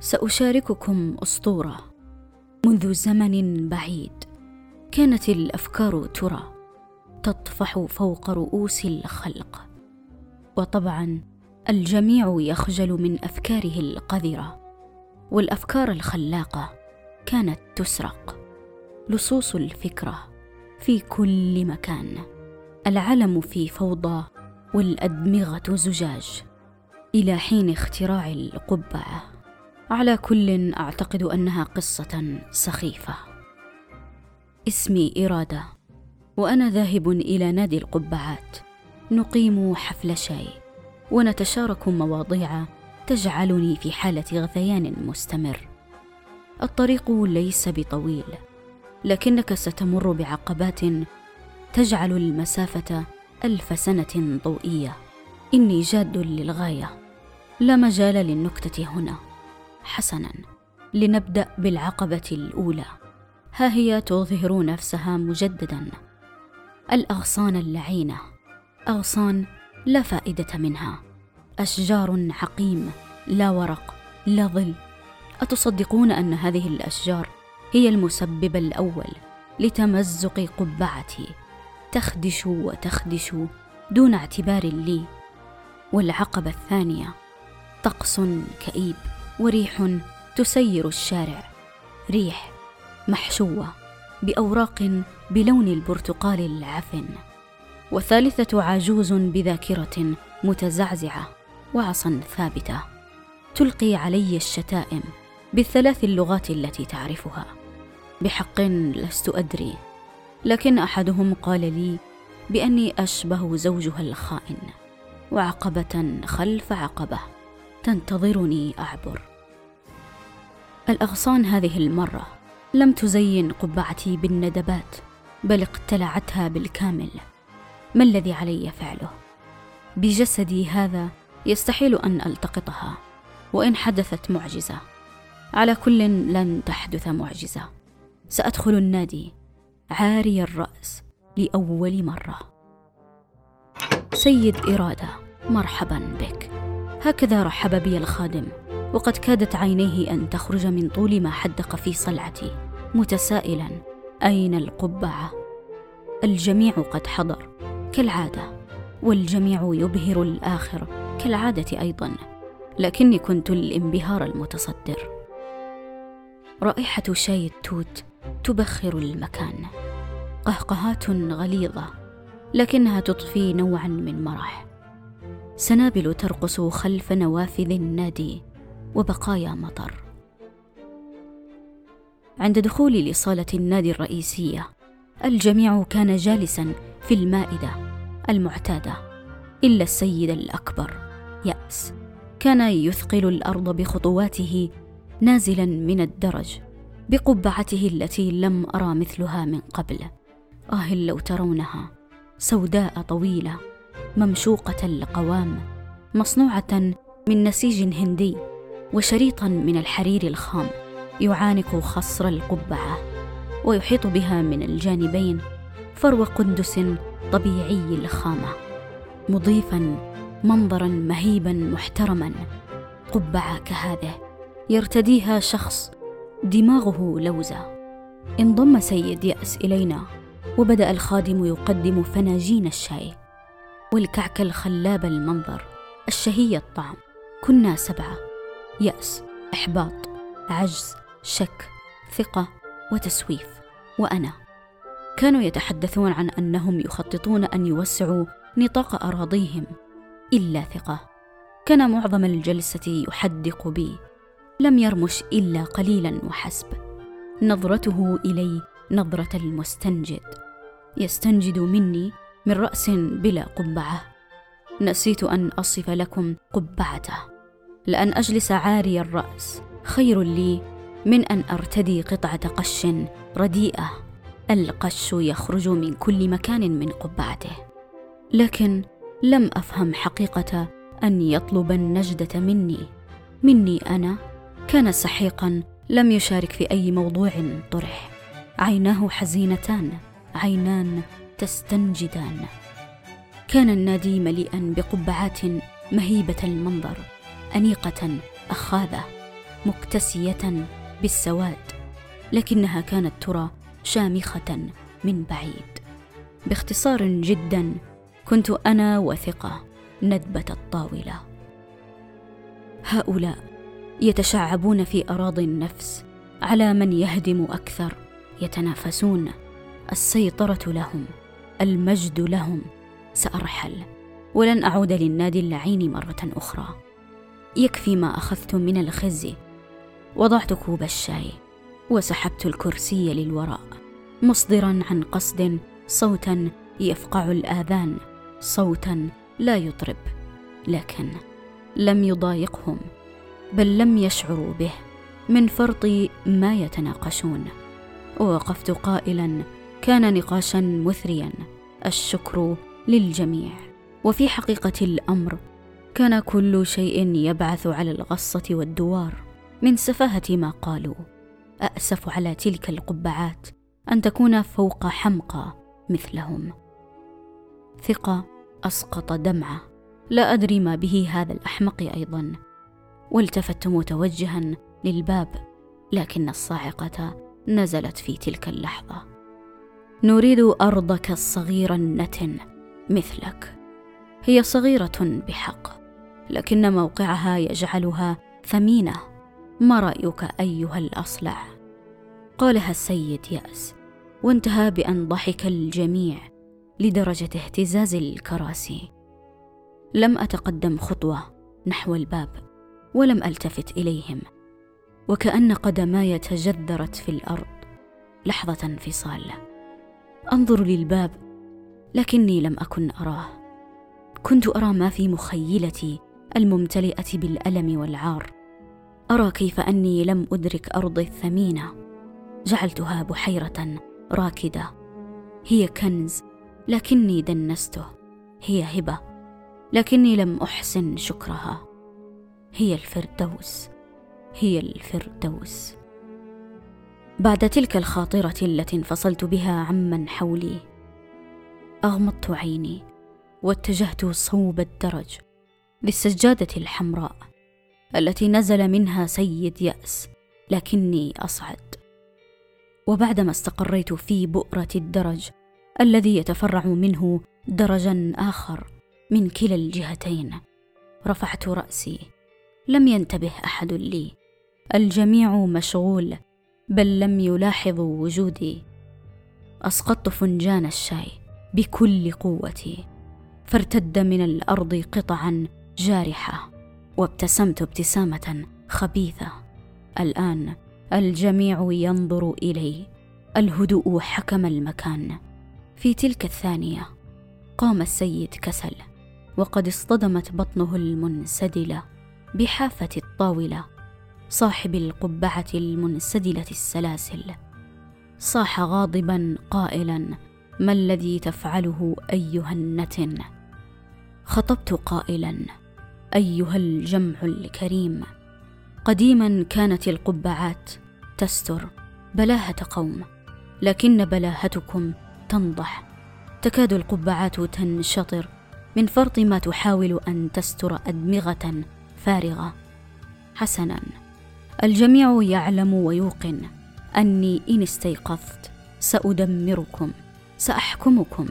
سأشارككم أسطورة. منذ زمن بعيد كانت الأفكار ترى تطفح فوق رؤوس الخلق وطبعا الجميع يخجل من أفكاره القذرة والأفكار الخلاقة كانت تسرق لصوص الفكرة في كل مكان. العلم في فوضى والأدمغة زجاج إلى حين اختراع القبعة. على كل أعتقد أنها قصة سخيفة. اسمي إرادة وأنا ذاهب إلى نادي القبعات. نقيم حفل شاي ونتشارك مواضيع تجعلني في حالة غثيان مستمر. الطريق ليس بطويل لكنك ستمر بعقبات تجعل المسافة ألف سنة ضوئية. إني جاد للغاية لا مجال للنكتة هنا. حسنا. لنبدأ بالعقبة الأولى. ها هي تظهر نفسها مجددا. الأغصان اللعينة. أغصان لا فائدة منها. أشجار عقيم لا ورق. لا ظل. أتصدقون أن هذه الأشجار هي المسبب الأول لتمزق قبعتي. تخدش وتخدش دون اعتبار لي. والعقبة الثانية. طقس كئيب. وريح تسير الشارع. ريح محشوة بأوراق بلون البرتقال العفن والثالثه عجوز بذاكرة متزعزعة وعصا ثابتة تلقي علي الشتائم بالثلاث اللغات التي تعرفها. بحق لست أدري لكن أحدهم قال لي بأني أشبه زوجها الخائن وعقبة خلف عقبة تنتظرني أعبر. الأغصان هذه المرة. لم تزين قبعتي بالندبات بل اقتلعتها بالكامل. ما الذي علي فعله؟ بجسدي هذا يستحيل أن ألتقطها وإن حدثت معجزة. على كل لن تحدث معجزة. سأدخل النادي عاري الرأس لأول مرة. سيد إرادة مرحبا بك. هكذا رحب بي الخادم. وقد كادت عينيه أن تخرج من طول ما حدق في صلعتي متسائلا. أين القبعة؟ الجميع قد حضر. كالعادة. والجميع يبهر الآخر. كالعادة أيضا. لكني كنت الانبهار المتصدر. رائحة شاي التوت تبخر المكان. قهقهات غليظة. لكنها تضفي نوعا من مرح سنابل ترقص خلف نوافذ النادي. وبقايا مطر. عند دخولي لصالة النادي الرئيسية الجميع كان جالسا في المائدة المعتادة إلا السيد الأكبر يأس كان يثقل الأرض بخطواته نازلا من الدرج بقبعته التي لم أرى مثلها من قبل. آه لو ترونها سوداء طويلة ممشوقة القوام مصنوعة من نسيج هندي. وشريطا من الحرير الخام يعانق خصر القبعة ويحيط بها من الجانبين فرو قندس طبيعي الخامة مضيفا منظرا مهيبا محترما. قبعة كهذه يرتديها شخص دماغه لوزة. انضم سيد يأس إلينا وبدأ الخادم يقدم فناجين الشاي والكعك الخلاب المنظر الشهي الطعم. كنا سبعة. يأس إحباط عجز شك ثقة وتسويف. وأنا كانوا يتحدثون عن أنهم يخططون أن يوسعوا نطاق أراضيهم إلا ثقة. كان معظم الجلسة يحدق بي لم يرمش إلا قليلا وحسب. نظرته إلي نظرة المستنجد. يستنجد مني من رأس بلا قبعة. نسيت أن أصف لكم قبعته. لأن أجلس عاري الرأس. خير لي من أن أرتدي قطعة قش رديئة. القش يخرج من كل مكان من قبعته. لكن لم أفهم حقيقة أن يطلب النجدة مني. مني أنا كان سحيقا لم يشارك في أي موضوع طرح. عيناه حزينتان عينان تستنجدان. كان النادي مليئا بقبعات مهيبة المنظر. أنيقة أخاذة مكتسية بالسواد لكنها كانت ترى شامخة من بعيد. باختصار جدا كنت أنا وثقة ندبة الطاولة. هؤلاء يتشعبون في أراضي النفس على من يهدم أكثر يتنافسون. السيطرة لهم المجد لهم سأرحل. ولن أعود للنادي اللعين مرة أخرى. يكفي ما أخذت من الخزي. وضعت كوب الشاي وسحبت الكرسي للوراء مصدرا عن قصد صوتا يفقع الآذان صوتا لا يطرب لكن لم يضايقهم بل لم يشعروا به من فرط ما يتناقشون. ووقفت قائلا كان نقاشا مثريا الشكر للجميع. وفي حقيقة الأمر كان كل شيء يبعث على الغصة والدوار. من سفاهة ما قالوا اسف على تلك القبعات أن تكون فوق حمقى مثلهم. ثقة أسقط دمعة. لا أدري ما به هذا الأحمق أيضا. والتفت متوجها للباب لكن الصاعقة نزلت في تلك اللحظة. نريد أرضك الصغير النتن مثلك. هي صغيرة بحق. لكن موقعها يجعلها ثمينة. ما رأيك أيها الأصلع؟ قالها السيد ياس وانتهى بأن ضحك الجميع لدرجة اهتزاز الكراسي. لم أتقدم خطوة نحو الباب ولم ألتفت إليهم وكأن قدماي تجذرت في الأرض. لحظة انفصال. أنظر للباب لكني لم أكن أراه. كنت أرى ما في مخيلتي الممتلئة بالألم والعار. أرى كيف أني لم أدرك ارضي الثمينة. جعلتها بحيرة راكدة. هي كنز لكني دنسته. هي هبة لكني لم أحسن شكرها. هي الفردوس هي الفردوس. بعد تلك الخاطرة التي انفصلت بها عمن حولي أغمضت عيني واتجهت صوب الدرج. للسجادة الحمراء التي نزل منها سيد يأس لكني أصعد. وبعدما استقريت في بؤرة الدرج الذي يتفرع منه درجا آخر من كلا الجهتين رفعت رأسي. لم ينتبه أحد لي. الجميع مشغول بل لم يلاحظوا وجودي. أسقطت فنجان الشاي بكل قوتي فارتد من الأرض قطعا جارحة وابتسمت ابتسامة خبيثة. الآن الجميع ينظر إلي الهدوء حكم المكان. في تلك الثانية قام السيد كسل وقد اصطدمت بطنه المنسدلة بحافة الطاولة صاحب القبعة المنسدلة السلاسل. صاح غاضبا قائلا ما الذي تفعله أيها النتن؟ خطبت قائلا أيها الجمع الكريم. قديما كانت القبعات تستر بلاهة قوم لكن بلاهتكم تنضح. تكاد القبعات تنشطر من فرط ما تحاول أن تستر أدمغة فارغة. حسنا الجميع يعلم ويوقن أني إن استيقظت سأدمركم سأحكمكم.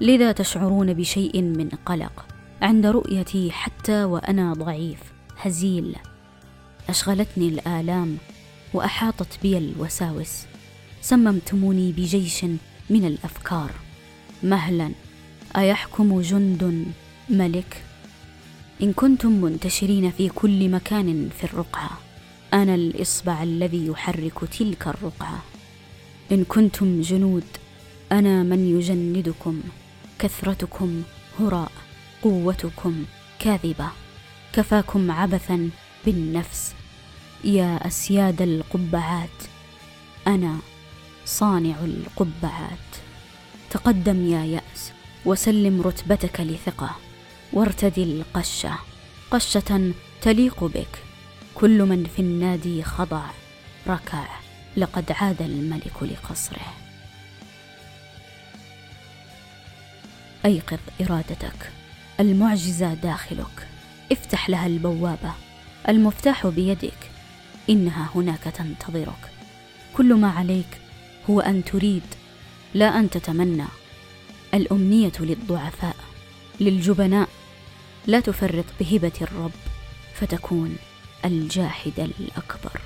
لذا تشعرون بشيء من قلق؟ عند رؤيتي حتى وأنا ضعيف. هزيل. أشغلتني الآلام وأحاطت بي الوساوس. سممتموني بجيش من الأفكار. مهلا. أيحكم جند ملك؟ إن كنتم منتشرين في كل مكان في الرقعة. أنا الإصبع الذي يحرك تلك الرقعة. إن كنتم جنود أنا من يجندكم كثرتكم هراء. قوتكم كاذبة. كفاكم عبثا بالنفس. يا أسياد القبعات أنا صانع القبعات. تقدم يا يأس وسلم رتبتك لثقة. وارتدي القشة. قشة تليق بك. كل من في النادي خضع. ركع. لقد عاد الملك لقصره. أيقظ إرادتك. المعجزة داخلك. افتح لها البوابة. المفتاح بيدك. إنها هناك تنتظرك. كل ما عليك هو أن تريد لا أن تتمنى. الأمنية للضعفاء للجبناء. لا تفرط بهبة الرب فتكون الجاحد الأكبر.